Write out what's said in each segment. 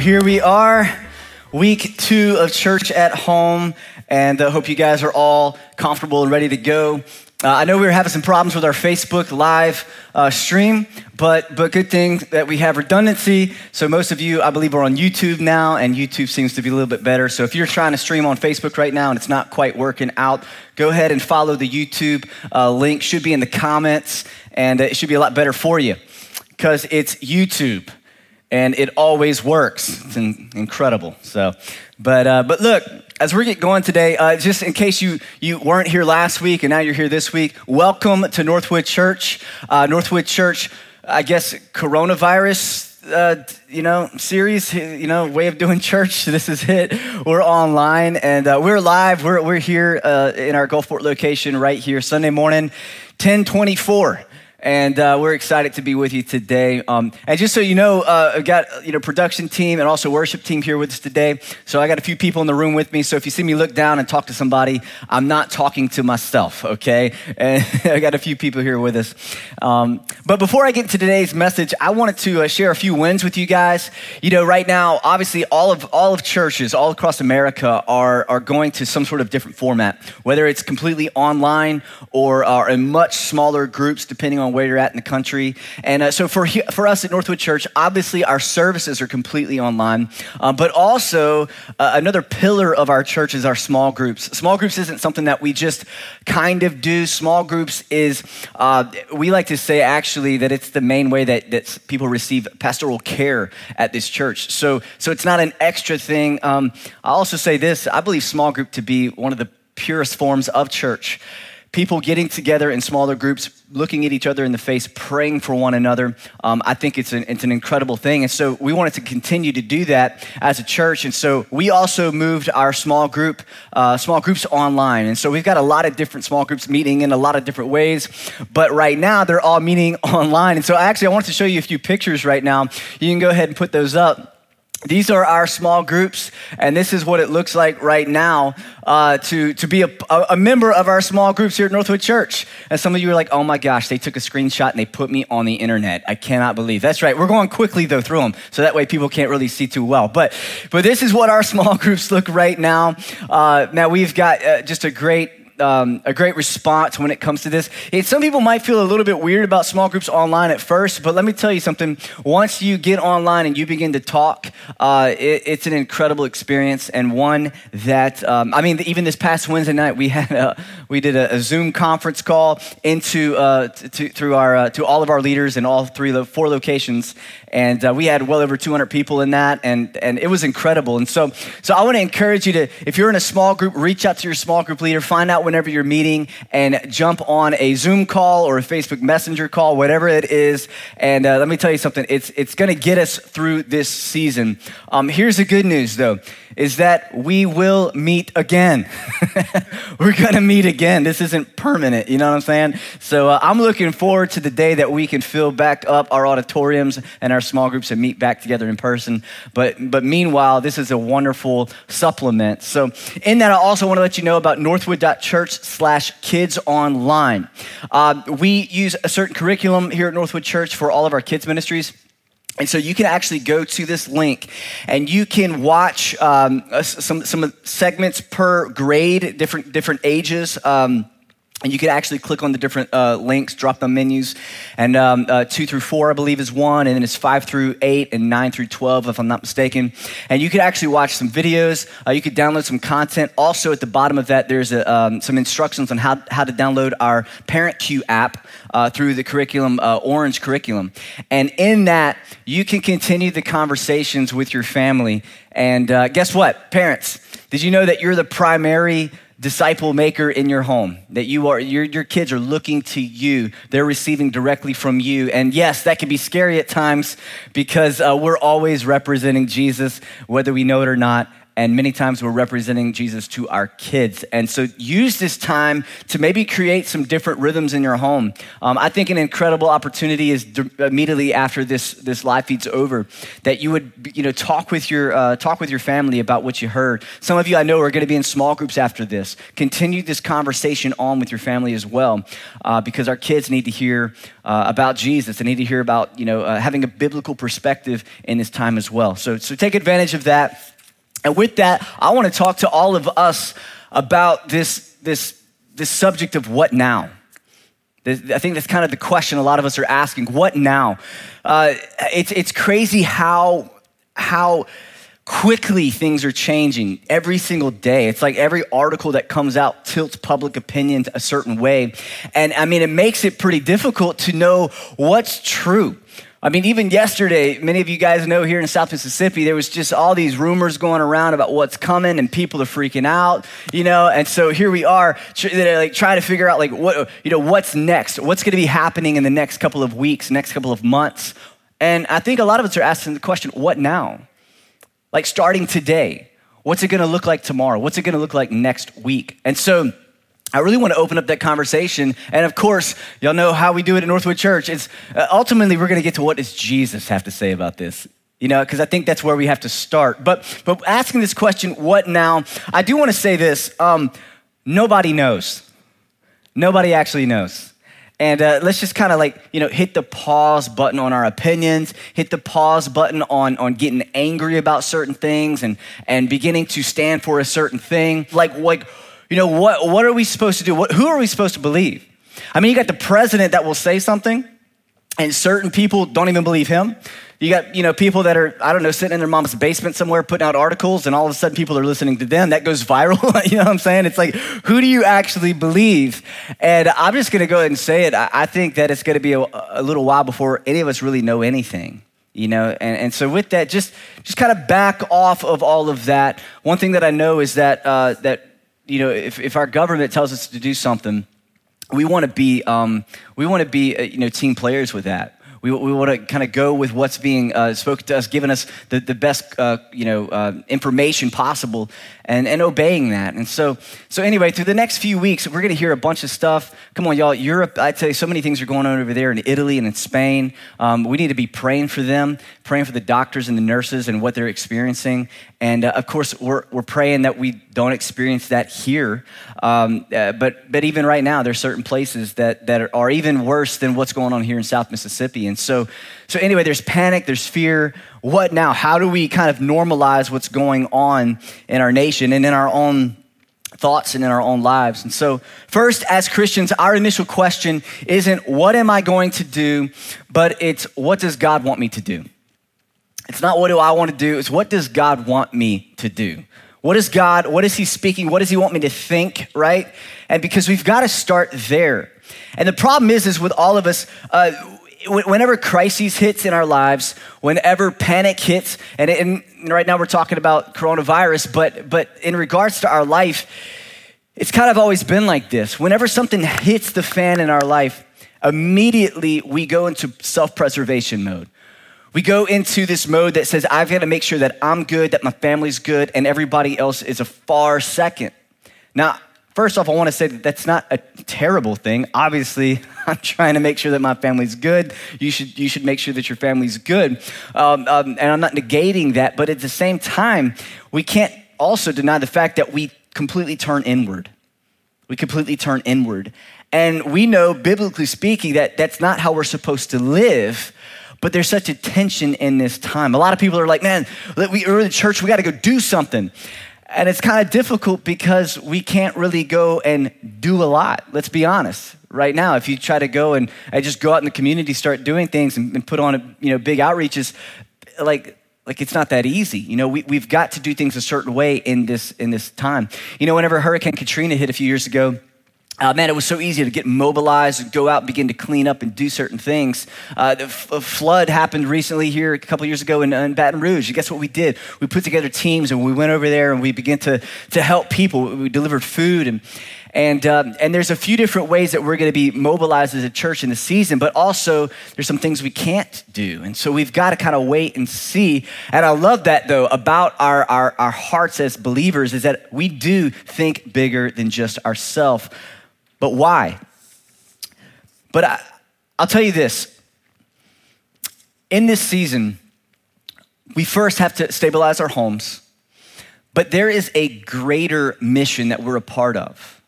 Well, here we are, week two of church at home, and I uh, hope you guys are all comfortable and ready to go. Uh, I know we were having some problems with our Facebook live uh, stream, but but good thing that we have redundancy. So most of you, I believe, are on YouTube now, and YouTube seems to be a little bit better. So if you're trying to stream on Facebook right now and it's not quite working out, go ahead and follow the YouTube uh, link. Should be in the comments, and it should be a lot better for you because it's YouTube and it always works. It's in, incredible. So, but uh, but look, as we get going today, uh, just in case you you weren't here last week and now you're here this week, welcome to Northwood Church. Uh, Northwood Church, I guess coronavirus. Uh, you know, series, you know, way of doing church. This is it. We're online and uh, we're live. We're, we're here uh, in our Gulfport location right here, Sunday morning, 1024 and uh, we're excited to be with you today. Um, and just so you know, uh, I've got you know production team and also worship team here with us today. So I got a few people in the room with me. So if you see me look down and talk to somebody, I'm not talking to myself. Okay, and I got a few people here with us. Um, but before I get to today's message, I wanted to uh, share a few wins with you guys. You know, right now, obviously, all of all of churches all across America are are going to some sort of different format, whether it's completely online or are in much smaller groups, depending on where you're at in the country. And uh, so for, for us at Northwood Church, obviously our services are completely online, uh, but also uh, another pillar of our church is our small groups. Small groups isn't something that we just kind of do. Small groups is, uh, we like to say actually that it's the main way that, that people receive pastoral care at this church. So, so it's not an extra thing. Um, I'll also say this I believe small group to be one of the purest forms of church people getting together in smaller groups, looking at each other in the face, praying for one another. Um, I think it's an, it's an incredible thing. And so we wanted to continue to do that as a church. And so we also moved our small group, uh, small groups online. And so we've got a lot of different small groups meeting in a lot of different ways. But right now they're all meeting online. And so actually, I wanted to show you a few pictures right now. You can go ahead and put those up. These are our small groups, and this is what it looks like right now uh, to, to be a, a, member of our small groups here at Northwood Church. And some of you are like, oh my gosh, they took a screenshot and they put me on the internet. I cannot believe. That's right. We're going quickly, though, through them, so that way people can't really see too well. But, but this is what our small groups look right now. Uh, now, we've got uh, just a great um, a great response when it comes to this. Some people might feel a little bit weird about small groups online at first, but let me tell you something. Once you get online and you begin to talk, uh, it, it's an incredible experience and one that um, I mean, even this past Wednesday night we had a, we did a, a Zoom conference call into uh, to, through our uh, to all of our leaders in all three four locations, and uh, we had well over 200 people in that, and and it was incredible. And so so I want to encourage you to if you're in a small group, reach out to your small group leader, find out whenever you're meeting and jump on a Zoom call or a Facebook Messenger call, whatever it is. And uh, let me tell you something, it's, it's going to get us through this season. Um, here's the good news, though is that we will meet again. We're going to meet again. This isn't permanent, you know what I'm saying? So uh, I'm looking forward to the day that we can fill back up our auditoriums and our small groups and meet back together in person. But, but meanwhile, this is a wonderful supplement. So in that, I also want to let you know about northwood.church slash kids online. Uh, we use a certain curriculum here at Northwood Church for all of our kids ministries. And so you can actually go to this link and you can watch um, some, some segments per grade, different, different ages. Um, and you could actually click on the different uh, links, drop down menus. And um, uh, two through four, I believe, is one. And then it's five through eight and nine through 12, if I'm not mistaken. And you could actually watch some videos. Uh, you could download some content. Also, at the bottom of that, there's a, um, some instructions on how, how to download our Parent Cue app uh, through the curriculum, uh, Orange curriculum. And in that, you can continue the conversations with your family. And uh, guess what? Parents, did you know that you're the primary disciple maker in your home that you are your, your kids are looking to you. They're receiving directly from you. And yes that can be scary at times because uh, we're always representing jesus whether we know it or not and many times we're representing Jesus to our kids. And so use this time to maybe create some different rhythms in your home. Um, I think an incredible opportunity is immediately after this, this live feed's over that you would you know, talk, with your, uh, talk with your family about what you heard. Some of you I know are going to be in small groups after this. Continue this conversation on with your family as well uh, because our kids need to hear uh, about Jesus. They need to hear about you know, uh, having a biblical perspective in this time as well. So, so take advantage of that. And with that, I want to talk to all of us about this, this, this subject of what now. I think that's kind of the question a lot of us are asking. What now? Uh, it's, it's crazy how, how quickly things are changing every single day. It's like every article that comes out tilts public opinion a certain way. And I mean, it makes it pretty difficult to know what's true. I mean, even yesterday, many of you guys know here in South Mississippi, there was just all these rumors going around about what's coming, and people are freaking out, you know. And so here we are, like trying to figure out, like, what, you know, what's next? What's going to be happening in the next couple of weeks, next couple of months? And I think a lot of us are asking the question, what now? Like starting today, what's it going to look like tomorrow? What's it going to look like next week? And so I really want to open up that conversation. And of course, y'all know how we do it at Northwood Church. It's uh, ultimately we're going to get to what does Jesus have to say about this? You know, because I think that's where we have to start. But but asking this question, what now? I do want to say this. Um, nobody knows. Nobody actually knows. And uh, let's just kind of like, you know, hit the pause button on our opinions, hit the pause button on, on getting angry about certain things and, and beginning to stand for a certain thing. Like, like you know, what, what are we supposed to do? What, who are we supposed to believe? I mean, you got the president that will say something, and certain people don't even believe him. You got, you know, people that are, I don't know, sitting in their mom's basement somewhere putting out articles, and all of a sudden people are listening to them. That goes viral. you know what I'm saying? It's like, who do you actually believe? And I'm just going to go ahead and say it. I, think that it's going to be a, a little while before any of us really know anything you know and, and so with that just just kind of back off of all of that one thing that i know is that uh, that you know, if, if our government tells us to do something, we want to be, um, we want to be, uh, you know, team players with that. We, we want to kind of go with what's being uh, spoken to us, giving us the, the best, uh, you know, uh, information possible and, and obeying that. And so, so anyway, through the next few weeks, we're going to hear a bunch of stuff. Come on, y'all. Europe, I tell you, so many things are going on over there in Italy and in Spain. Um, we need to be praying for them, praying for the doctors and the nurses and what they're experiencing. And uh, of course, we're, we're praying that we don't experience that here. Um, uh, but, but even right now, there's certain places that, that are even worse than what's going on here in South Mississippi. And so, so anyway, there's panic, there's fear. What now? How do we kind of normalize what's going on in our nation and in our own thoughts and in our own lives. And so, first, as Christians, our initial question isn't what am I going to do, but it's what does God want me to do? It's not what do I want to do, it's what does God want me to do? What is God, what is He speaking? What does He want me to think, right? And because we've got to start there. And the problem is, is with all of us, uh, whenever crises hits in our lives, whenever panic hits, and, and right now we're talking about coronavirus, but, but in regards to our life, it's kind of always been like this. Whenever something hits the fan in our life, immediately we go into self preservation mode. We go into this mode that says, I've got to make sure that I'm good, that my family's good, and everybody else is a far second. Now, First off, I want to say that that's not a terrible thing. Obviously, I'm trying to make sure that my family's good. You should, you should make sure that your family's good. Um, um, and I'm not negating that, but at the same time, we can't also deny the fact that we completely turn inward. We completely turn inward. And we know, biblically speaking, that that's not how we're supposed to live. But there's such a tension in this time. A lot of people are like, man, we, the church, we got to go do something. And it's kind of difficult because we can't really go and do a lot. Let's be honest. Right now, if you try to go and just go out in the community, start doing things and, and put on a, you know big outreaches, like like it's not that easy. You know, we, we've got to do things a certain way in this in this time. You know, whenever Hurricane Katrina hit a few years ago, uh, man, it was so easy to get mobilized and go out and begin to clean up and do certain things. Uh, the flood happened recently here a couple years ago in, in, Baton Rouge. And guess what we did? We put together teams and we went over there and we began to, to help people. We delivered food and, And, um, and there's a few different ways that we're going to be mobilized as a church in the season, but also there's some things we can't do. And so we've got to kind of wait and see. And I love that though about our, our, our hearts as believers is that we do think bigger than just ourselves. But why? But I, I'll tell you this in this season, we first have to stabilize our homes, but there is a greater mission that we're a part of.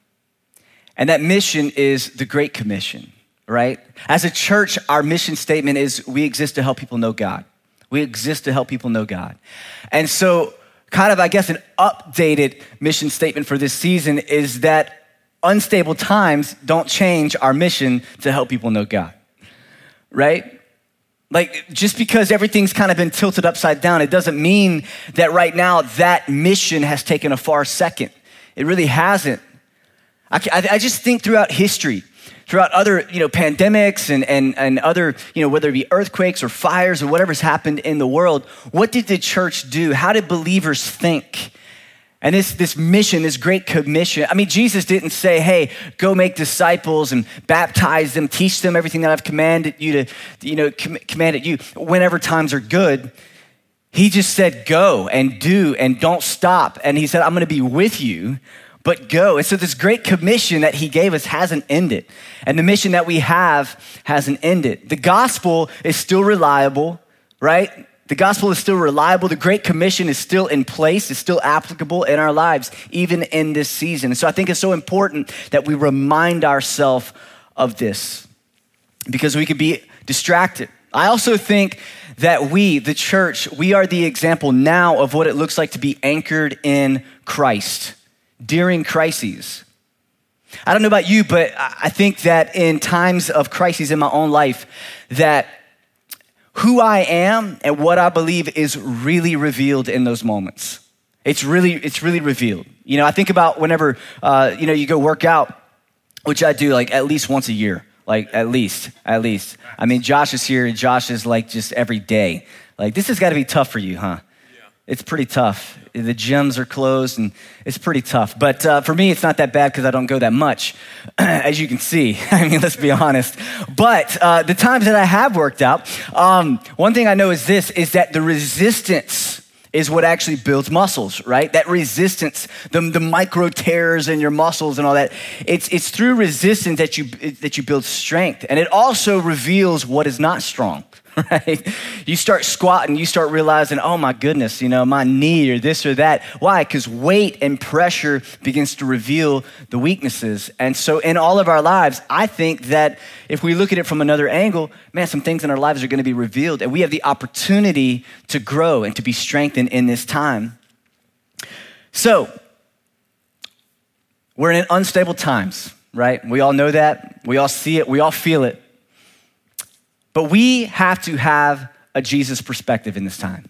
And that mission is the Great Commission, right? As a church, our mission statement is we exist to help people know God. We exist to help people know God. And so, kind of, I guess, an updated mission statement for this season is that unstable times don't change our mission to help people know God, right? Like, just because everything's kind of been tilted upside down, it doesn't mean that right now that mission has taken a far second. It really hasn't. I, I just think throughout history, throughout other you know pandemics and, and, and other you know whether it be earthquakes or fires or whatever's happened in the world what did the church do how did believers think and this, this mission, this great commission, I mean, Jesus didn't say, hey, go make disciples and baptize them, teach them everything that I've commanded you to, you know, com- commanded you whenever times are good. He just said, go and do and don't stop. And he said, I'm going to be with you, but go. And so this great commission that he gave us hasn't ended. And the mission that we have hasn't ended. The gospel is still reliable, right? The gospel is still reliable. The Great Commission is still in place, is still applicable in our lives, even in this season. And so I think it's so important that we remind ourselves of this because we could be distracted. I also think that we, the church, we are the example now of what it looks like to be anchored in Christ during crises. I don't know about you, but I think that in times of crises in my own life, that who I am and what I believe is really revealed in those moments. It's really, it's really revealed. You know, I think about whenever, uh, you know, you go work out, which I do like at least once a year, like at least, at least. I mean, Josh is here and Josh is like just every day. Like, this has got to be tough for you, huh? It's pretty tough. The gyms are closed and it's pretty tough. But uh, for me, it's not that bad because I don't go that much, as you can see. I mean, let's be honest. But uh, the times that I have worked out, um, one thing I know is this is that the resistance is what actually builds muscles, right? That resistance, the, the micro tears in your muscles and all that. It's, it's through resistance that you, that you build strength. And it also reveals what is not strong. right? You start squatting, you start realizing, oh my goodness, you know, my knee or this or that. Why? Because weight and pressure begins to reveal the weaknesses. And so in all of our lives, I think that if we look at it from another angle, man, some things in our lives are going to be revealed. And we have the opportunity to grow and to be strengthened in this time. So, we're in unstable times, right? We all know that. We all see it. We all feel it. But we have to have a Jesus perspective in this time.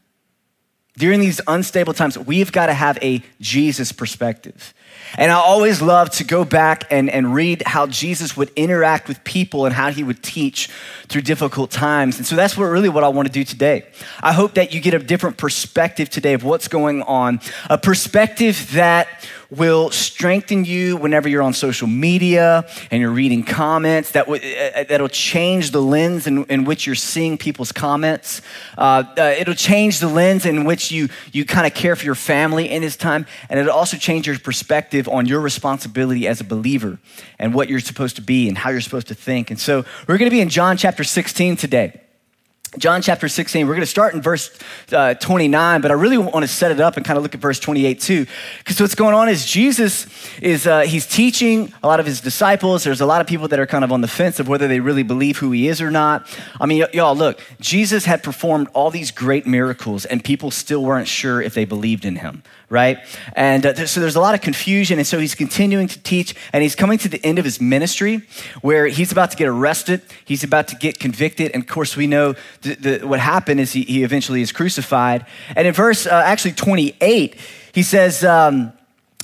During these unstable times, we've got to have a Jesus perspective. And I always love to go back and, and read how Jesus would interact with people and how he would teach through difficult times. And so that's what really what I want to do today. I hope that you get a different perspective today of what's going on, a perspective that will strengthen you whenever you're on social media and you're reading comments. That w- uh, uh, that'll change the lens in, in, which you're seeing people's comments. Uh, uh, it'll change the lens in which you you kind of care for your family in this time, and it'll also change your perspective on your responsibility as a believer and what you're supposed to be and how you're supposed to think. And so we're going to be in John chapter 16 today. John chapter 16, we're going to start in verse uh, 29, but I really want to set it up and kind of look at verse 28 too. Because what's going on is Jesus is, uh, he's teaching a lot of his disciples. There's a lot of people that are kind of on the fence of whether they really believe who he is or not. I mean, y- y'all, look, Jesus had performed all these great miracles and people still weren't sure if they believed in him, right? And uh, so there's a lot of confusion. And so he's continuing to teach and he's coming to the end of his ministry where he's about to get arrested. He's about to get convicted. And of course, we know the, the, what happened is he, he, eventually is crucified. And in verse uh, actually 28, he says, um,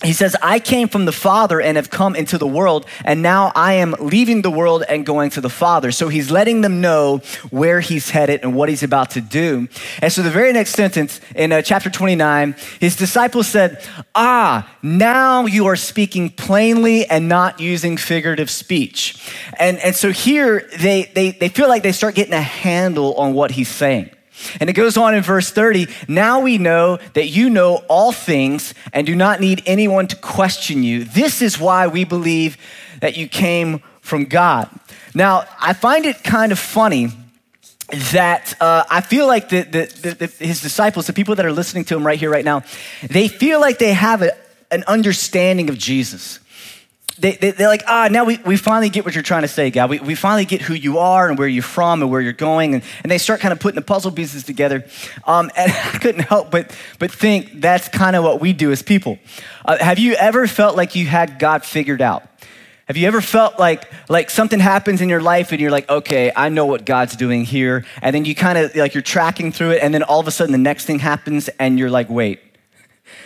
he says, I came from the Father and have come into the world, and now I am leaving the world and going to the Father. So he's letting them know where he's headed and what he's about to do. And so the very next sentence in uh, chapter 29, his disciples said, Ah, now you are speaking plainly and not using figurative speech. And, and so here they, they, they feel like they start getting a handle on what he's saying. And it goes on in verse 30 Now we know that you know all things and do not need anyone to question you. This is why we believe that you came from God. Now, I find it kind of funny that uh, I feel like the, the, the, his disciples, the people that are listening to him right here, right now, they feel like they have a, an understanding of Jesus they, they, are like, ah, now we, we finally get what you're trying to say, God. We, we finally get who you are and where you're from and where you're going. And, and they start kind of putting the puzzle pieces together. Um, and I couldn't help but, but think that's kind of what we do as people. Uh, have you ever felt like you had God figured out? Have you ever felt like, like something happens in your life and you're like, okay, I know what God's doing here. And then you kind of like you're tracking through it. And then all of a sudden the next thing happens and you're like, wait,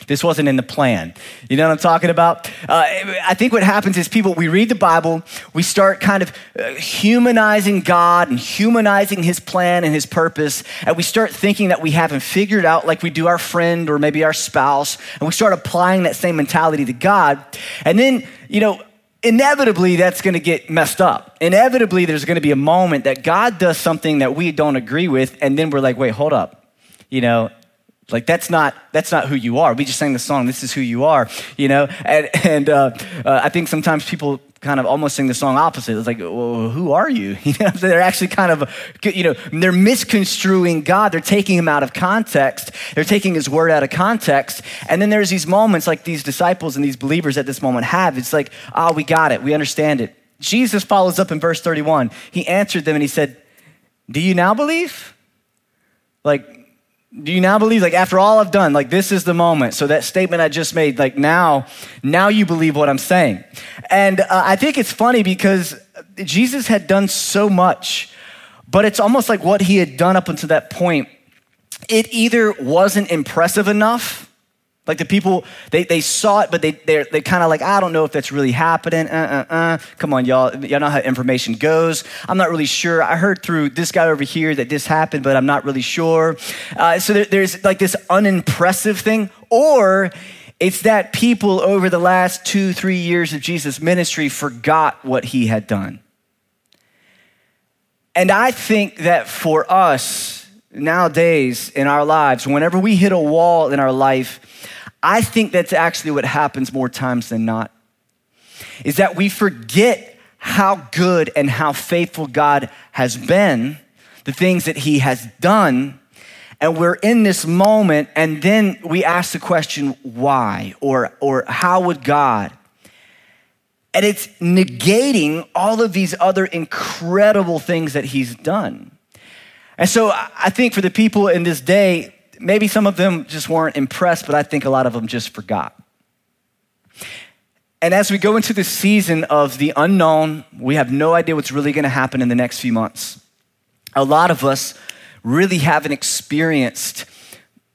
this wasn't in the plan. You know what I'm talking about? Uh, I think what happens is people, we read the Bible, we start kind of uh, humanizing God and humanizing his plan and his purpose, and we start thinking that we haven't figured out like we do our friend or maybe our spouse, and we start applying that same mentality to God. And then, you know, inevitably that's going to get messed up. Inevitably, there's going to be a moment that God does something that we don't agree with, and then we're like, wait, hold up. You know, like that's not that's not who you are. We just sang the song. This is who you are, you know. And, and uh, uh, I think sometimes people kind of almost sing the song opposite. It's like, well, who are you? you know, they're actually kind of, you know, they're misconstruing God. They're taking him out of context. They're taking his word out of context. And then there's these moments like these disciples and these believers at this moment have. It's like, ah, oh, we got it. We understand it. Jesus follows up in verse 31. He answered them and he said, Do you now believe? Like, do you now believe, like, after all I've done, like, this is the moment? So, that statement I just made, like, now, now you believe what I'm saying. And uh, I think it's funny because Jesus had done so much, but it's almost like what he had done up until that point, it either wasn't impressive enough like the people, they, they saw it, but they, they're, they kind of like, I don't know if that's really happening. Uh, uh, uh. Come on, y'all. Y'all know how information goes. I'm not really sure. I heard through this guy over here that this happened, but I'm not really sure. Uh, so there, there's like this unimpressive thing. Or it's that people over the last two, three years of Jesus' ministry forgot what he had done. And I think that for us nowadays in our lives, whenever we hit a wall in our life, I think that's actually what happens more times than not. Is that we forget how good and how faithful God has been, the things that He has done, and we're in this moment, and then we ask the question, why? Or, or how would God? And it's negating all of these other incredible things that He's done. And so I think for the people in this day, maybe some of them just weren't impressed, but I think a lot of them just forgot. And as we go into the season of the unknown, we have no idea what's really going to happen in the next few months. A lot of us really haven't experienced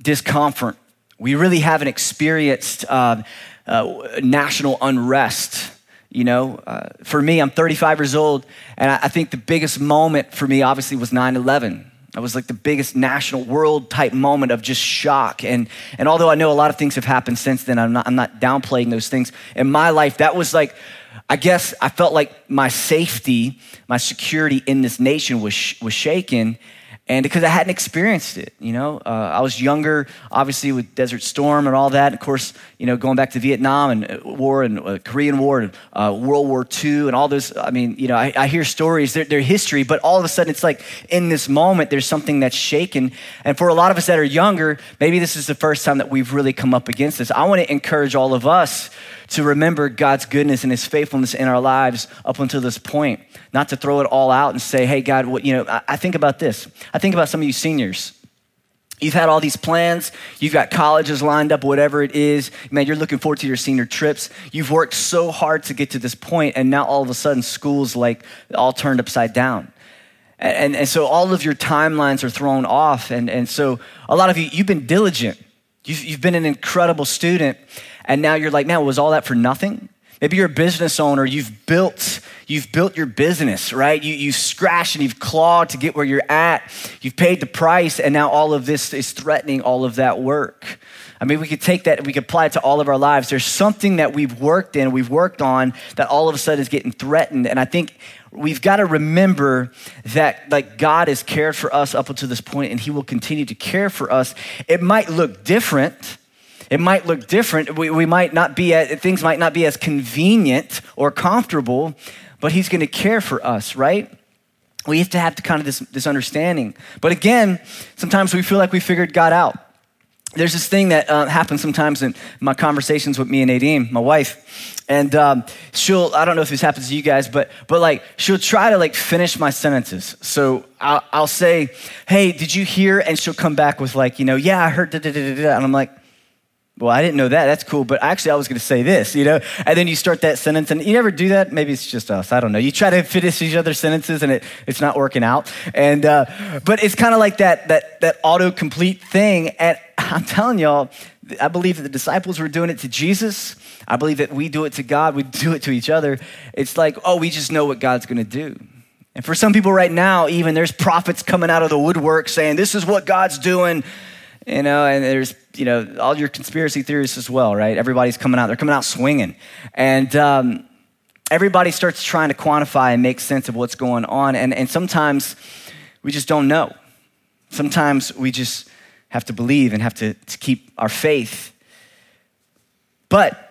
discomfort. We really haven't experienced uh, uh, national unrest. You know, uh, for me, I'm 35 years old, and I, I think the biggest moment for me, obviously, was 9 11. That was like the biggest national world type moment of just shock. And, and although I know a lot of things have happened since then, I'm not, I'm not downplaying those things. In my life, that was like, I guess I felt like my safety, my security in this nation was, was shaken and because I hadn't experienced it, you know, uh, I was younger, obviously with Desert Storm and all that. Of course, you know, going back to Vietnam and uh, war and uh, Korean War and uh, World War II and all those. I mean, you know, I, I hear stories, they're, they're, history, but all of a sudden, it's like in this moment, there's something that's shaken. And for a lot of us that are younger, maybe this is the first time that we've really come up against this. I want to encourage all of us to remember God's goodness and His faithfulness in our lives up until this point, not to throw it all out and say, hey, God, what, you know, I, I think about this. I think about some of you seniors. You've had all these plans. You've got colleges lined up, whatever it is. Man, you're looking forward to your senior trips. You've worked so hard to get to this point, and now all of a sudden, school's like all turned upside down. And, and so all of your timelines are thrown off. And, and so a lot of you, you've been diligent You've, you've been an incredible student, and now you're like, man, was all that for nothing? Maybe you're a business owner, you've built, you've built your business, right? You, you've scratched and you've clawed to get where you're at. You've paid the price, and now all of this is threatening all of that work. I mean, we could take that and we could apply it to all of our lives. There's something that we've worked in, we've worked on that all of a sudden is getting threatened. And I think we've got to remember that like God has cared for us up until this point and he will continue to care for us. It might look different. It might look different. We, we might not be, at, things might not be as convenient or comfortable, but he's going to care for us, right? We have to have to kind of this, this understanding. But again, sometimes we feel like we figured God out there's this thing that uh, happens sometimes in my conversations with me and Nadine, my wife, and um, she'll I don't know if this happens to you guys, but but like she'll try to like finish my sentences. So I'll, I'll say, "Hey, did you hear?" And she'll come back with like, you know, "Yeah, I heard." Da, da, da, da, and I'm like, well, I didn't know that. That's cool. But actually, I was going to say this, you know? And then you start that sentence, and you never do that. Maybe it's just us. I don't know. You try to finish each other's sentences, and it, it's not working out. And, uh, but it's kind of like that, that, that autocomplete thing. And I'm telling y'all, I believe that the disciples were doing it to Jesus. I believe that we do it to God. We do it to each other. It's like, oh, we just know what God's going to do. And for some people right now, even there's prophets coming out of the woodwork saying, this is what God's doing you know, and there's, you know, all your conspiracy theories as well, right? Everybody's coming out, they're coming out swinging. And um, everybody starts trying to quantify and make sense of what's going on. And, and sometimes we just don't know. Sometimes we just have to believe and have to, to keep our faith. But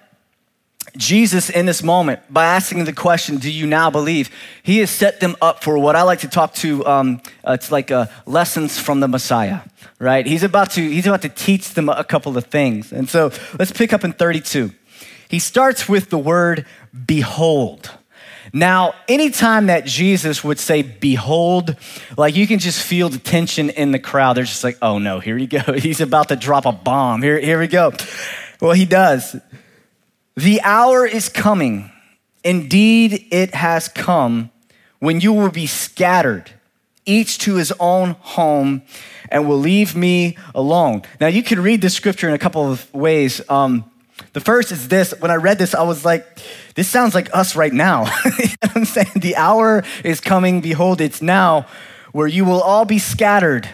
Jesus, in this moment, by asking the question, Do you now believe? He has set them up for what I like to talk to, um, uh, it's like uh, lessons from the Messiah, right? He's about, to, he's about to teach them a couple of things. And so let's pick up in 32. He starts with the word behold. Now, anytime that Jesus would say, Behold, like you can just feel the tension in the crowd. They're just like, Oh no, here he go. He's about to drop a bomb. Here, here we go. Well, he does. The hour is coming. Indeed, it has come when you will be scattered, each to his own home, and will leave me alone. Now, you can read this scripture in a couple of ways. Um, the first is this when I read this, I was like, this sounds like us right now. you know I'm saying? The hour is coming, behold, it's now, where you will all be scattered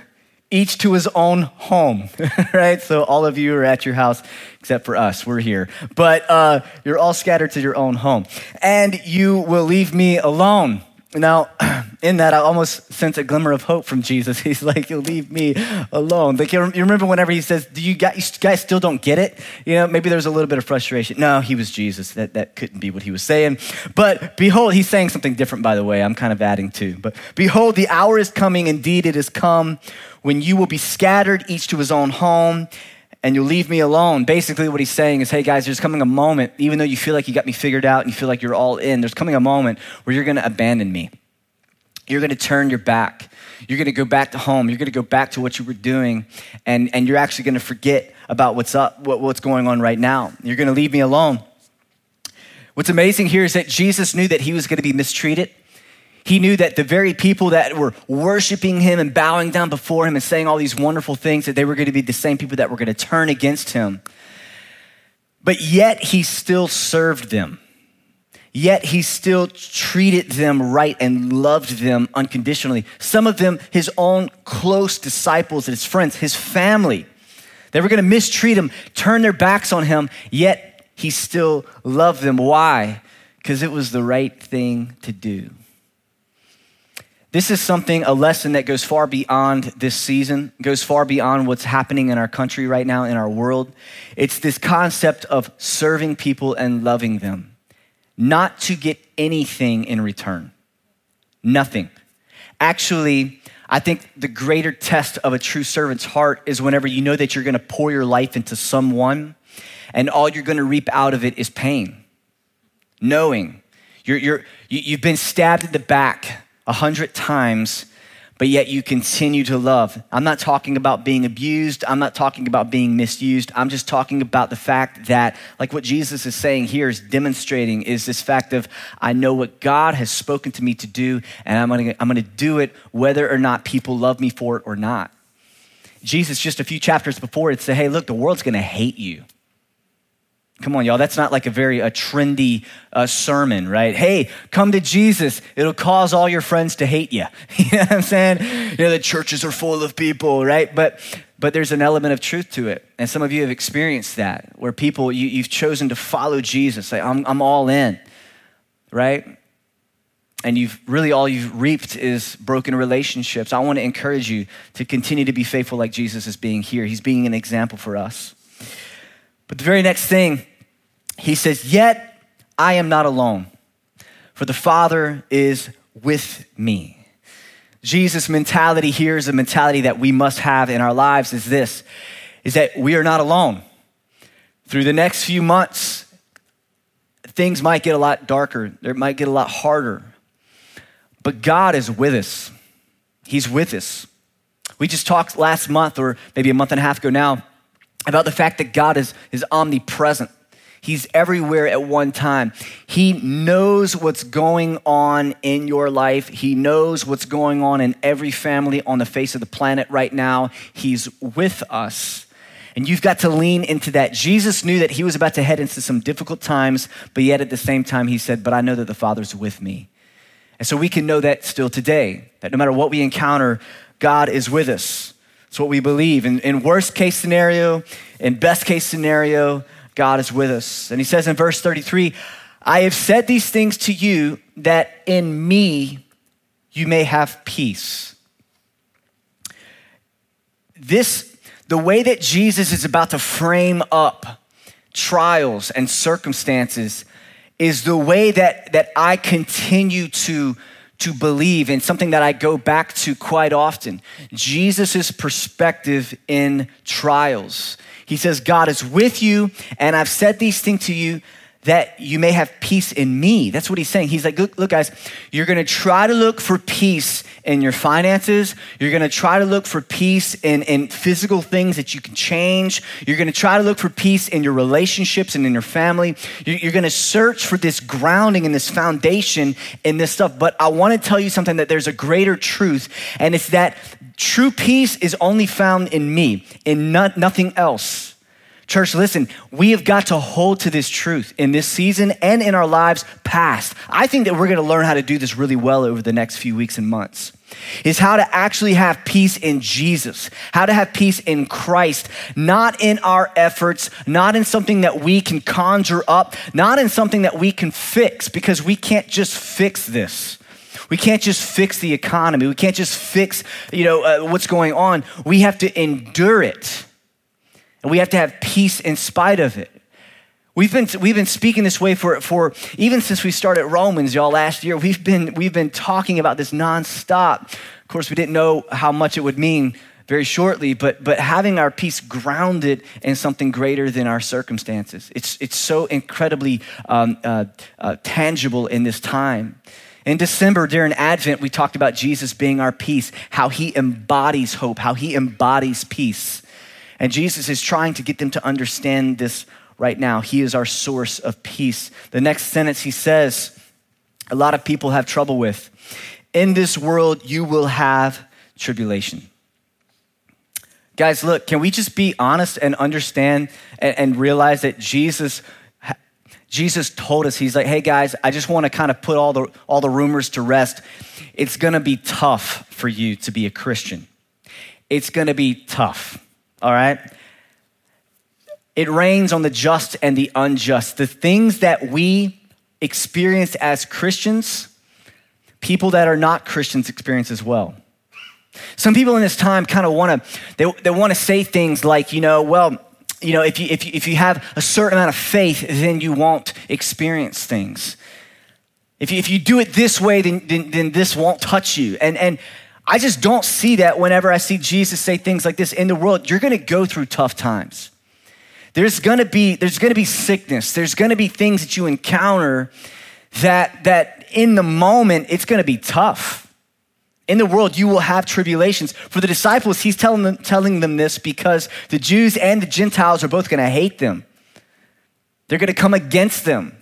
each to his own home, right? So all of you are at your house except for us. We're here. But uh, you're all scattered to your own home. And you will leave me alone. Now, in that, I almost sense a glimmer of hope from Jesus. He's like, You'll leave me alone. Like, you remember whenever he says, Do you guys, you guys still don't get it? You know, maybe there's a little bit of frustration. No, he was Jesus. That, that couldn't be what he was saying. But behold, he's saying something different, by the way. I'm kind of adding to. But behold, the hour is coming. Indeed, it has come when you will be scattered, each to his own home and you'll leave me alone. Basically, what he's saying is, hey guys, there's coming a moment, even though you feel like you got me figured out and you feel like you're all in, there's coming a moment where you're gonna abandon me. You're gonna turn your back. You're gonna go back to home. You're gonna go back to what you were doing, and, and you're actually gonna forget about what's up, what, what's going on right now. You're gonna leave me alone. What's amazing here is that Jesus knew that he was gonna be mistreated. He knew that the very people that were worshiping him and bowing down before him and saying all these wonderful things, that they were going to be the same people that were going to turn against him. But yet he still served them. Yet he still treated them right and loved them unconditionally. Some of them, his own close disciples and his friends, his family, they were going to mistreat him, turn their backs on him, yet he still loved them. Why? Because it was the right thing to do. This is something, a lesson that goes far beyond this season, goes far beyond what's happening in our country right now, in our world. It's this concept of serving people and loving them, not to get anything in return. Nothing. Actually, I think the greater test of a true servant's heart is whenever you know that you're gonna pour your life into someone and all you're gonna reap out of it is pain. Knowing you're, you're, you've been stabbed in the back a hundred times, but yet you continue to love. I'm not talking about being abused. I'm not talking about being misused. I'm just talking about the fact that, like what Jesus is saying here, is demonstrating is this fact of I know what God has spoken to me to do, and I'm gonna, I'm gonna do it whether or not people love me for it or not. Jesus, just a few chapters before, it said, hey, look, the world's gonna hate you. Come on, y'all. That's not like a very a trendy uh, sermon, right? Hey, come to Jesus. It'll cause all your friends to hate you. you know what I'm saying? You know, the churches are full of people, right? But but there's an element of truth to it. And some of you have experienced that, where people, you, you've chosen to follow Jesus. Like, I'm, I'm all in, right? And you've really all you've reaped is broken relationships. I want to encourage you to continue to be faithful like Jesus is being here. He's being an example for us. But the very next thing he says, Yet I am not alone, for the Father is with me. Jesus' mentality here is a mentality that we must have in our lives is this is that we are not alone. Through the next few months, things might get a lot darker, it might get a lot harder. But God is with us. He's with us. We just talked last month, or maybe a month and a half ago now, about the fact that God is, is omnipresent. He's everywhere at one time. He knows what's going on in your life. He knows what's going on in every family on the face of the planet right now. He's with us. And you've got to lean into that. Jesus knew that he was about to head into some difficult times, but yet at the same time, he said, But I know that the Father's with me. And so we can know that still today, that no matter what we encounter, God is with us. It's what we believe. In, in worst case scenario, in best case scenario, God is with us. And he says in verse 33 I have said these things to you that in me you may have peace. This, the way that Jesus is about to frame up trials and circumstances is the way that, that I continue to, to believe and something that I go back to quite often. Jesus' perspective in trials. He says, God is with you, and I've said these things to you that you may have peace in me. That's what he's saying. He's like, look, look guys, you're gonna try to look for peace in your finances. You're gonna try to look for peace in, in physical things that you can change. You're gonna try to look for peace in your relationships and in your family. You're, you're gonna search for this grounding and this foundation in this stuff. But I wanna tell you something that there's a greater truth, and it's that true peace is only found in me, in not, nothing else. Church, listen, we have got to hold to this truth in this season and in our lives past. I think that we're going to learn how to do this really well over the next few weeks and months. Is how to actually have peace in Jesus, how to have peace in Christ, not in our efforts, not in something that we can conjure up, not in something that we can fix, because we can't just fix this. We can't just fix the economy. We can't just fix, you know, uh, what's going on. We have to endure it. And we have to have peace in spite of it. We've been, we've been speaking this way for, for even since we started Romans, y'all, last year. We've been, we've been talking about this nonstop. Of course, we didn't know how much it would mean very shortly, but, but having our peace grounded in something greater than our circumstances. It's, it's so incredibly um, uh, uh, tangible in this time. In December, during Advent, we talked about Jesus being our peace, how he embodies hope, how he embodies peace. And Jesus is trying to get them to understand this right now. He is our source of peace. The next sentence he says, a lot of people have trouble with. In this world, you will have tribulation. Guys, look, can we just be honest and understand and, and realize that Jesus Jesus told us, he's like, hey guys, I just want to kind of put all the, all the rumors to rest. It's going to be tough for you to be a Christian. It's going to be tough all right? It rains on the just and the unjust. The things that we experience as Christians, people that are not Christians experience as well. Some people in this time kind of want to they, they want to say things like, you know, well, you know, if you, if, you, if you have a certain amount of faith, then you won't experience things. If you, if you do it this way, then, then, then this won't touch you. And, and I just don't see that whenever I see Jesus say things like this in the world. You're going to go through tough times. There's going to be there's going to be sickness. There's going to be things that you encounter that that in the moment it's going to be tough. In the world, you will have tribulations. For the disciples, he's telling them, telling them this because the Jews and the Gentiles are both going to hate them. They're going to come against them.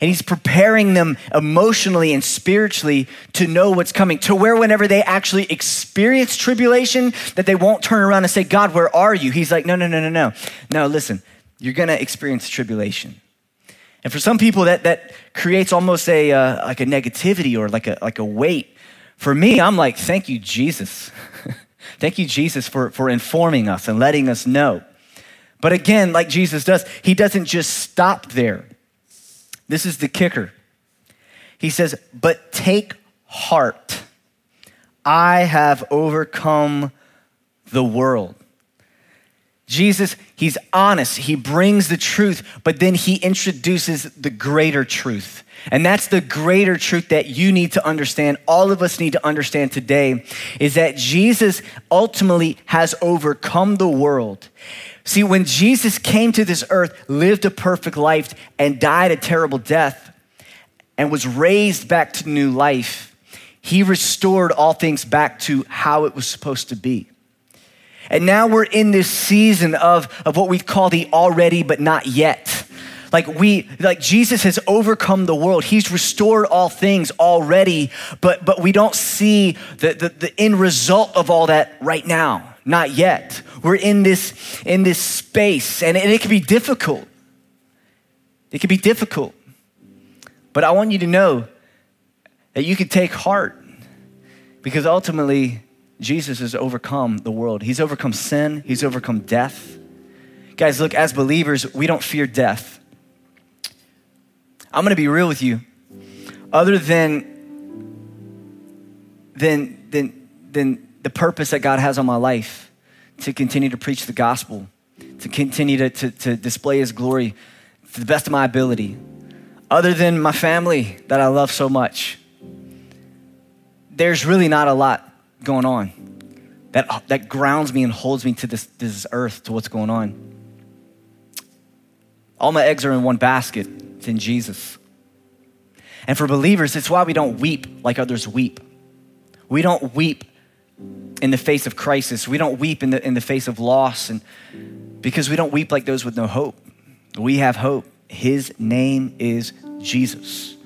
And he's preparing them emotionally and spiritually to know what's coming, to where whenever they actually experience tribulation, that they won't turn around and say, God, where are you? He's like, no, no, no, no, no. No, listen, you're gonna experience tribulation. And for some people, that, that creates almost a, uh, like a negativity or like a, like a weight. For me, I'm like, thank you, Jesus. thank you, Jesus, for, for informing us and letting us know. But again, like Jesus does, he doesn't just stop there. This is the kicker. He says, But take heart. I have overcome the world. Jesus, he's honest. He brings the truth, but then he introduces the greater truth. And that's the greater truth that you need to understand. All of us need to understand today is that Jesus ultimately has overcome the world. See, when Jesus came to this earth, lived a perfect life, and died a terrible death, and was raised back to new life, he restored all things back to how it was supposed to be. And now we're in this season of, of what we call the already but not yet. Like we, like Jesus has overcome the world. He's restored all things already, but but we don't see the, the, the end result of all that right now. Not yet. We're in this, in this space, and, and it can be difficult. It can be difficult. But I want you to know that you can take heart because ultimately, Jesus has overcome the world. He's overcome sin, He's overcome death. Guys, look, as believers, we don't fear death. I'm gonna be real with you. Other than, than, than, than the purpose that God has on my life to continue to preach the gospel, to continue to, to, to display His glory to the best of my ability, other than my family that I love so much, there's really not a lot going on that, that grounds me and holds me to this, this earth, to what's going on. All my eggs are in one basket, it's in Jesus. And for believers, it's why we don't weep like others weep. We don't weep in the face of crisis. We don't weep in the, in the face of loss, and because we don't weep like those with no hope. We have hope. His name is Jesus.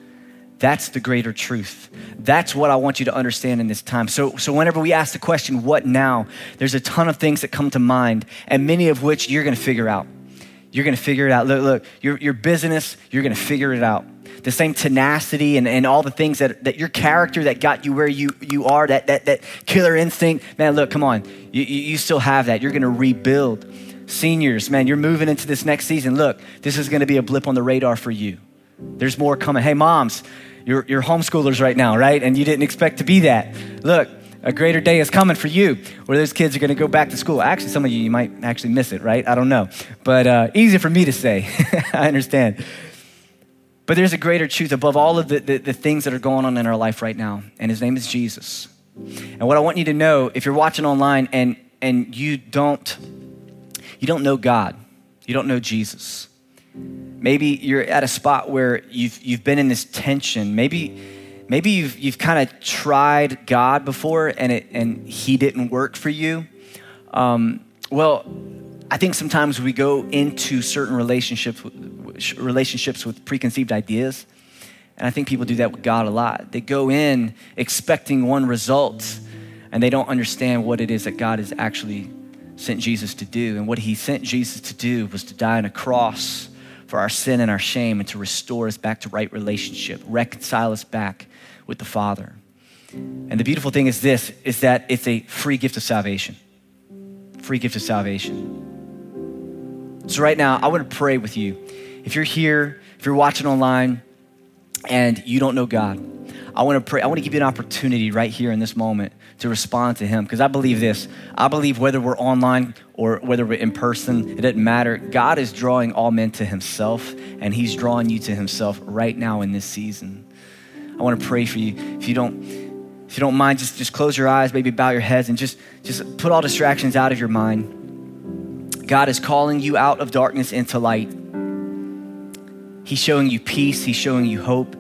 That's the greater truth. That's what I want you to understand in this time. So, so whenever we ask the question, what now? There's a ton of things that come to mind, and many of which you're gonna figure out. You're gonna figure it out. Look, look, your, your business, you're gonna figure it out the same tenacity and, and all the things that, that your character that got you where you, you are, that, that, that killer instinct, man, look, come on. You, you still have that. You're going to rebuild. Seniors, man, you're moving into this next season. Look, this is going to be a blip on the radar for you. There's more coming. Hey, moms, you're, you're homeschoolers right now, right? And you didn't expect to be that. Look, a greater day is coming for you where those kids are going to go back to school. Actually, some of you, you might actually miss it, right? I don't know. But uh, easy for me to say. I understand. But there's a greater truth above all of the, the, the, things that are going on in our life right now, and his name is Jesus. And what I want you to know, if you're watching online and, and you don't you don't know God, you don't know Jesus. Maybe you're at a spot where you've you've been in this tension. Maybe maybe you've you've kind of tried God before and it and he didn't work for you. Um, well, I think sometimes we go into certain relationships, relationships with preconceived ideas. And I think people do that with God a lot. They go in expecting one result, and they don't understand what it is that God has actually sent Jesus to do. And what he sent Jesus to do was to die on a cross for our sin and our shame and to restore us back to right relationship, reconcile us back with the Father. And the beautiful thing is this is that it's a free gift of salvation. Free gift of salvation. So, right now, I want to pray with you. If you're here, if you're watching online, and you don't know God, I want to pray. I want to give you an opportunity right here in this moment to respond to Him because I believe this. I believe whether we're online or whether we're in person, it doesn't matter. God is drawing all men to Himself, and He's drawing you to Himself right now in this season. I want to pray for you. If you don't, if you don't mind, just just close your eyes, maybe bow your heads, and just just put all distractions out of your mind. God is calling you out of darkness into light. He's showing you peace, He's showing you hope,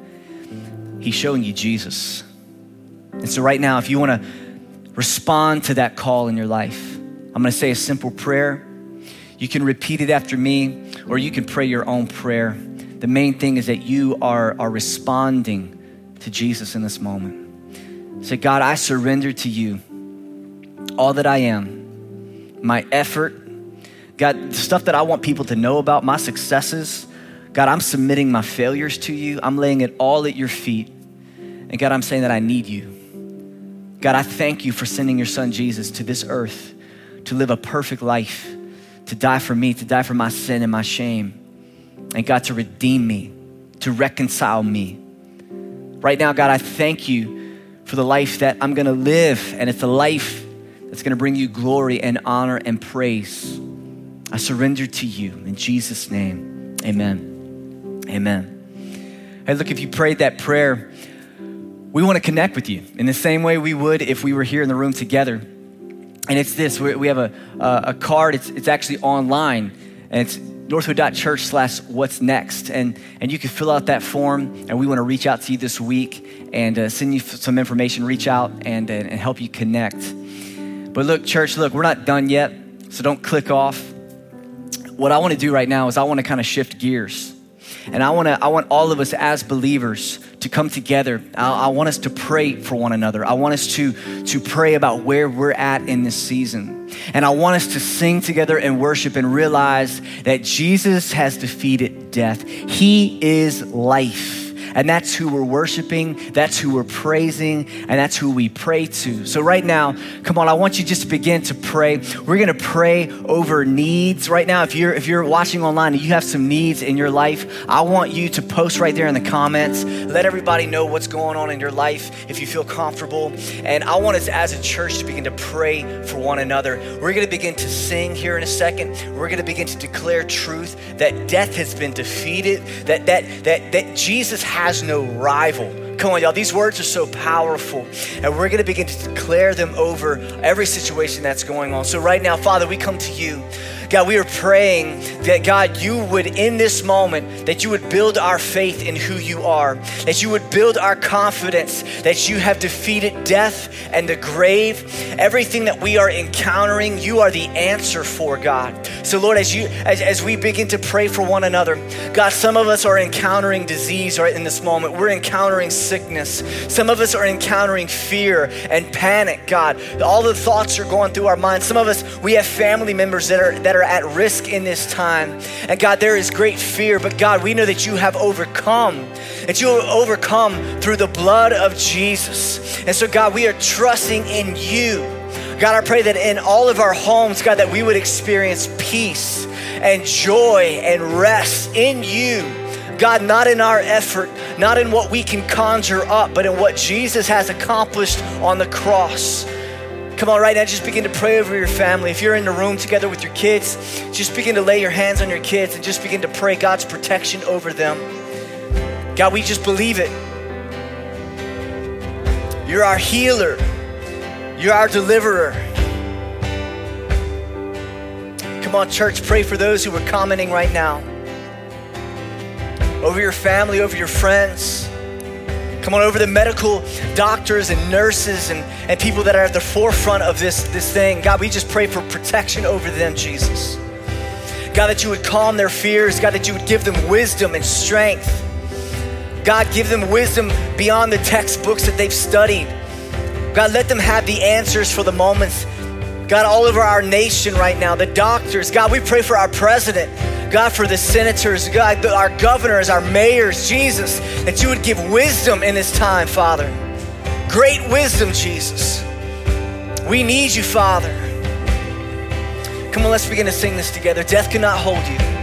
He's showing you Jesus. And so, right now, if you want to respond to that call in your life, I'm going to say a simple prayer. You can repeat it after me, or you can pray your own prayer. the main thing is that you are, are responding to Jesus in this moment. Say, God, I surrender to you all that I am, my effort, God, stuff that I want people to know about, my successes. God, I'm submitting my failures to you. I'm laying it all at your feet. And God, I'm saying that I need you. God, I thank you for sending your son Jesus to this earth to live a perfect life, to die for me, to die for my sin and my shame. And God, to redeem me, to reconcile me. Right now, God, I thank you for the life that I'm gonna live, and it's a life that's gonna bring you glory and honor and praise. I surrender to you in Jesus' name. Amen. Amen. Hey, look, if you prayed that prayer, we want to connect with you in the same way we would if we were here in the room together. And it's this we have a, a card, it's, it's actually online, and it's northwood.church slash what's next. And, and you can fill out that form, and we want to reach out to you this week and uh, send you some information, reach out and, and, and help you connect. But look, church, look, we're not done yet, so don't click off what I want to do right now is I want to kind of shift gears. And I want to I want all of us as believers to come together. I, I, want us to pray for one another. I want us to to pray about where we're at in this season. And I want us to sing together and worship and realize that Jesus has defeated death. He is life. And that's who we're worshiping, that's who we're praising, and that's who we pray to. So, right now, come on, I want you just to begin to pray. We're gonna pray over needs. Right now, if you're if you're watching online and you have some needs in your life, I want you to post right there in the comments. Let everybody know what's going on in your life if you feel comfortable. And I want us as a church to begin to pray for one another. We're gonna begin to sing here in a second. We're gonna begin to declare truth that death has been defeated, that that that that Jesus has has no rival. Come on, y'all. These words are so powerful. And we're going to begin to declare them over every situation that's going on. So, right now, Father, we come to you. God, we are praying that God, you would in this moment, that you would build our faith in who you are, that you would build our confidence that you have defeated death and the grave. Everything that we are encountering, you are the answer for God. So Lord, as you as, as we begin to pray for one another, God, some of us are encountering disease right in this moment. We're encountering sickness. Some of us are encountering fear and panic, God. All the thoughts are going through our minds. Some of us, we have family members that are that are at risk in this time. And God, there is great fear, but God, we know that you have overcome, that you overcome through the blood of Jesus. And so, God, we are trusting in you. God, I pray that in all of our homes, God, that we would experience peace and joy and rest in you. God, not in our effort, not in what we can conjure up, but in what Jesus has accomplished on the cross. Come on, right now, just begin to pray over your family. If you're in the room together with your kids, just begin to lay your hands on your kids and just begin to pray God's protection over them. God, we just believe it. You're our healer, you're our deliverer. Come on, church, pray for those who are commenting right now over your family, over your friends. Come on, over the medical doctors and nurses and, and people that are at the forefront of this, this thing. God, we just pray for protection over them, Jesus. God, that you would calm their fears. God, that you would give them wisdom and strength. God, give them wisdom beyond the textbooks that they've studied. God, let them have the answers for the moments. God, all over our nation right now, the doctors. God, we pray for our president. God, for the senators, God, our governors, our mayors, Jesus, that you would give wisdom in this time, Father. Great wisdom, Jesus. We need you, Father. Come on, let's begin to sing this together. Death cannot hold you.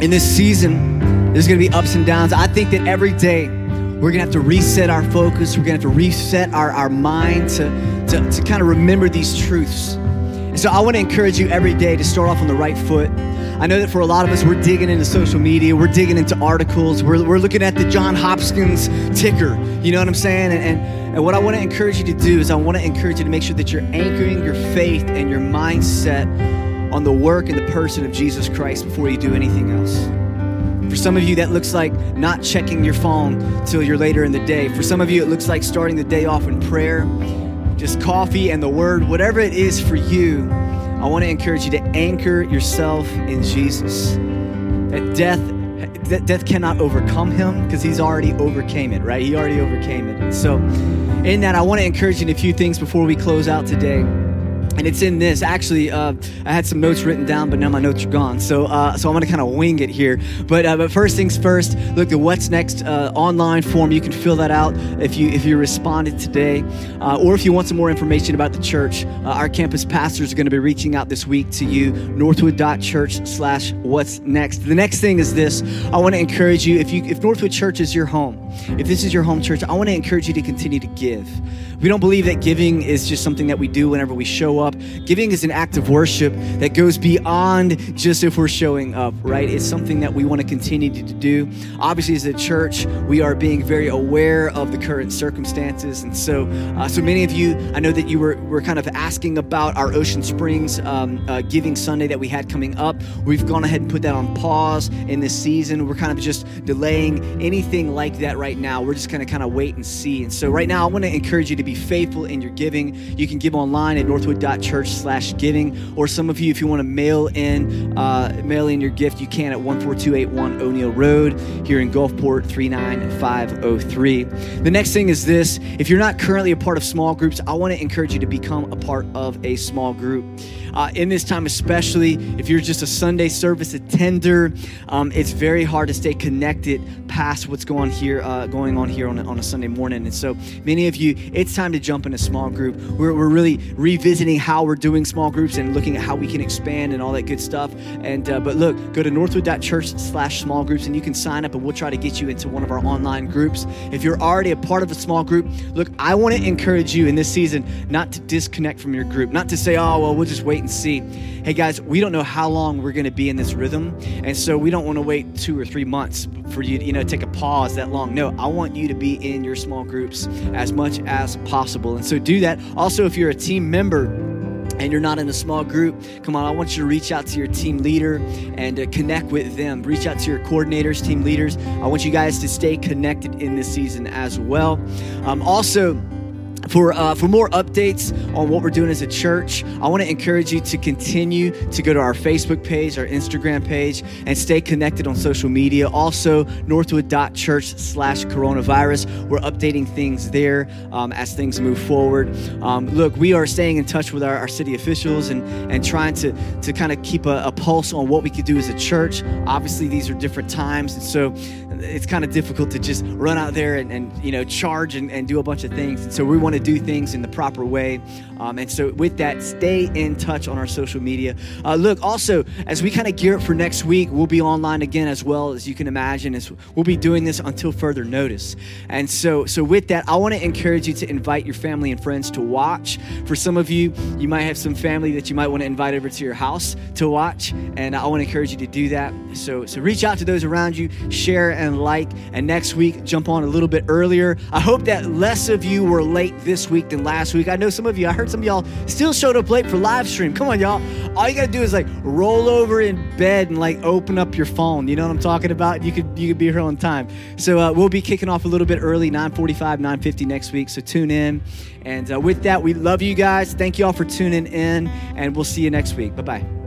In this season, there's gonna be ups and downs. I think that every day we're gonna have to reset our focus, we're gonna have to reset our, our mind to, to, to kind of remember these truths. And so I wanna encourage you every day to start off on the right foot. I know that for a lot of us, we're digging into social media, we're digging into articles, we're, we're looking at the John Hopkins ticker, you know what I'm saying? And, and, and what I wanna encourage you to do is I wanna encourage you to make sure that you're anchoring your faith and your mindset on the work and the person of Jesus Christ before you do anything else. For some of you, that looks like not checking your phone till you're later in the day. For some of you, it looks like starting the day off in prayer, just coffee and the word, whatever it is for you. I want to encourage you to anchor yourself in Jesus. That death that death cannot overcome him because he's already overcame it, right? He already overcame it. And so, in that, I want to encourage you in a few things before we close out today and it's in this. Actually, uh, I had some notes written down, but now my notes are gone. So, uh, so I'm going to kind of wing it here. But, uh, but first things first. Look, the What's Next uh, online form. You can fill that out if you if you responded today, uh, or if you want some more information about the church. Uh, our campus pastors are going to be reaching out this week to you. Northwood.church/slash What's Next. The next thing is this. I want to encourage you. If you if Northwood Church is your home, if this is your home church, I want to encourage you to continue to give. We don't believe that giving is just something that we do whenever we show up. Giving is an act of worship that goes beyond just if we're showing up, right? It's something that we want to continue to do. Obviously, as a church, we are being very aware of the current circumstances. And so, uh, so many of you, I know that you were, were kind of asking about our Ocean Springs um, uh, Giving Sunday that we had coming up. We've gone ahead and put that on pause in this season. We're kind of just delaying anything like that right now. We're just going to kind of wait and see. And so, right now, I want to encourage you to be faithful in your giving. You can give online at northwood.church slash giving, or some of you, if you want to mail in, uh, mail in your gift, you can at 14281 O'Neal Road here in Gulfport 39503. The next thing is this if you're not currently a part of small groups, I want to encourage you to become a part of a small group uh, in this time, especially if you're just a Sunday service attender. Um, it's very hard to stay connected past what's going here, uh, going on here on a, on a Sunday morning. And so, many of you, it's time to jump in a small group. We're, we're really revisiting how we're doing small groups and looking at how we can expand and all that good stuff. And uh, but look, go to northwood.church/slash small groups, and you can sign up, and we'll try to get you into one of our online groups. If you're already a part of a small group, look, I want to encourage you in this season not to disconnect from your group, not to say, oh well, we'll just wait and see. Hey guys, we don't know how long we're going to be in this rhythm, and so we don't want to wait two or three months for you to you know take a pause that long. No, I want you to be in your small groups as much as possible, and so do that. Also, if you're a team member and you're not in a small group, come on, I want you to reach out to your team leader and uh, connect with them. Reach out to your coordinators, team leaders. I want you guys to stay connected in this season as well. Um, also, for, uh, for more updates on what we're doing as a church, I want to encourage you to continue to go to our Facebook page, our Instagram page, and stay connected on social media. Also, northwood.church slash coronavirus. We're updating things there um, as things move forward. Um, look, we are staying in touch with our, our city officials and, and trying to, to kind of keep a, a pulse on what we could do as a church. Obviously, these are different times, and so it's kind of difficult to just run out there and, and you know charge and, and do a bunch of things. And so we want to do things in the proper way. Um, and so with that, stay in touch on our social media. Uh, look, also as we kind of gear up for next week, we'll be online again as well as you can imagine. As we'll be doing this until further notice. And so so with that, I want to encourage you to invite your family and friends to watch. For some of you, you might have some family that you might want to invite over to your house to watch, and I want to encourage you to do that. So so reach out to those around you, share and like. And next week, jump on a little bit earlier. I hope that less of you were late this week than last week. I know some of you, I heard some of y'all still showed up late for live stream. Come on, y'all. All you gotta do is like roll over in bed and like open up your phone. You know what I'm talking about? You could you could be here on time. So uh, we'll be kicking off a little bit early, 9:45, 9:50 next week. So tune in. And uh, with that, we love you guys. Thank you all for tuning in, and we'll see you next week. Bye bye.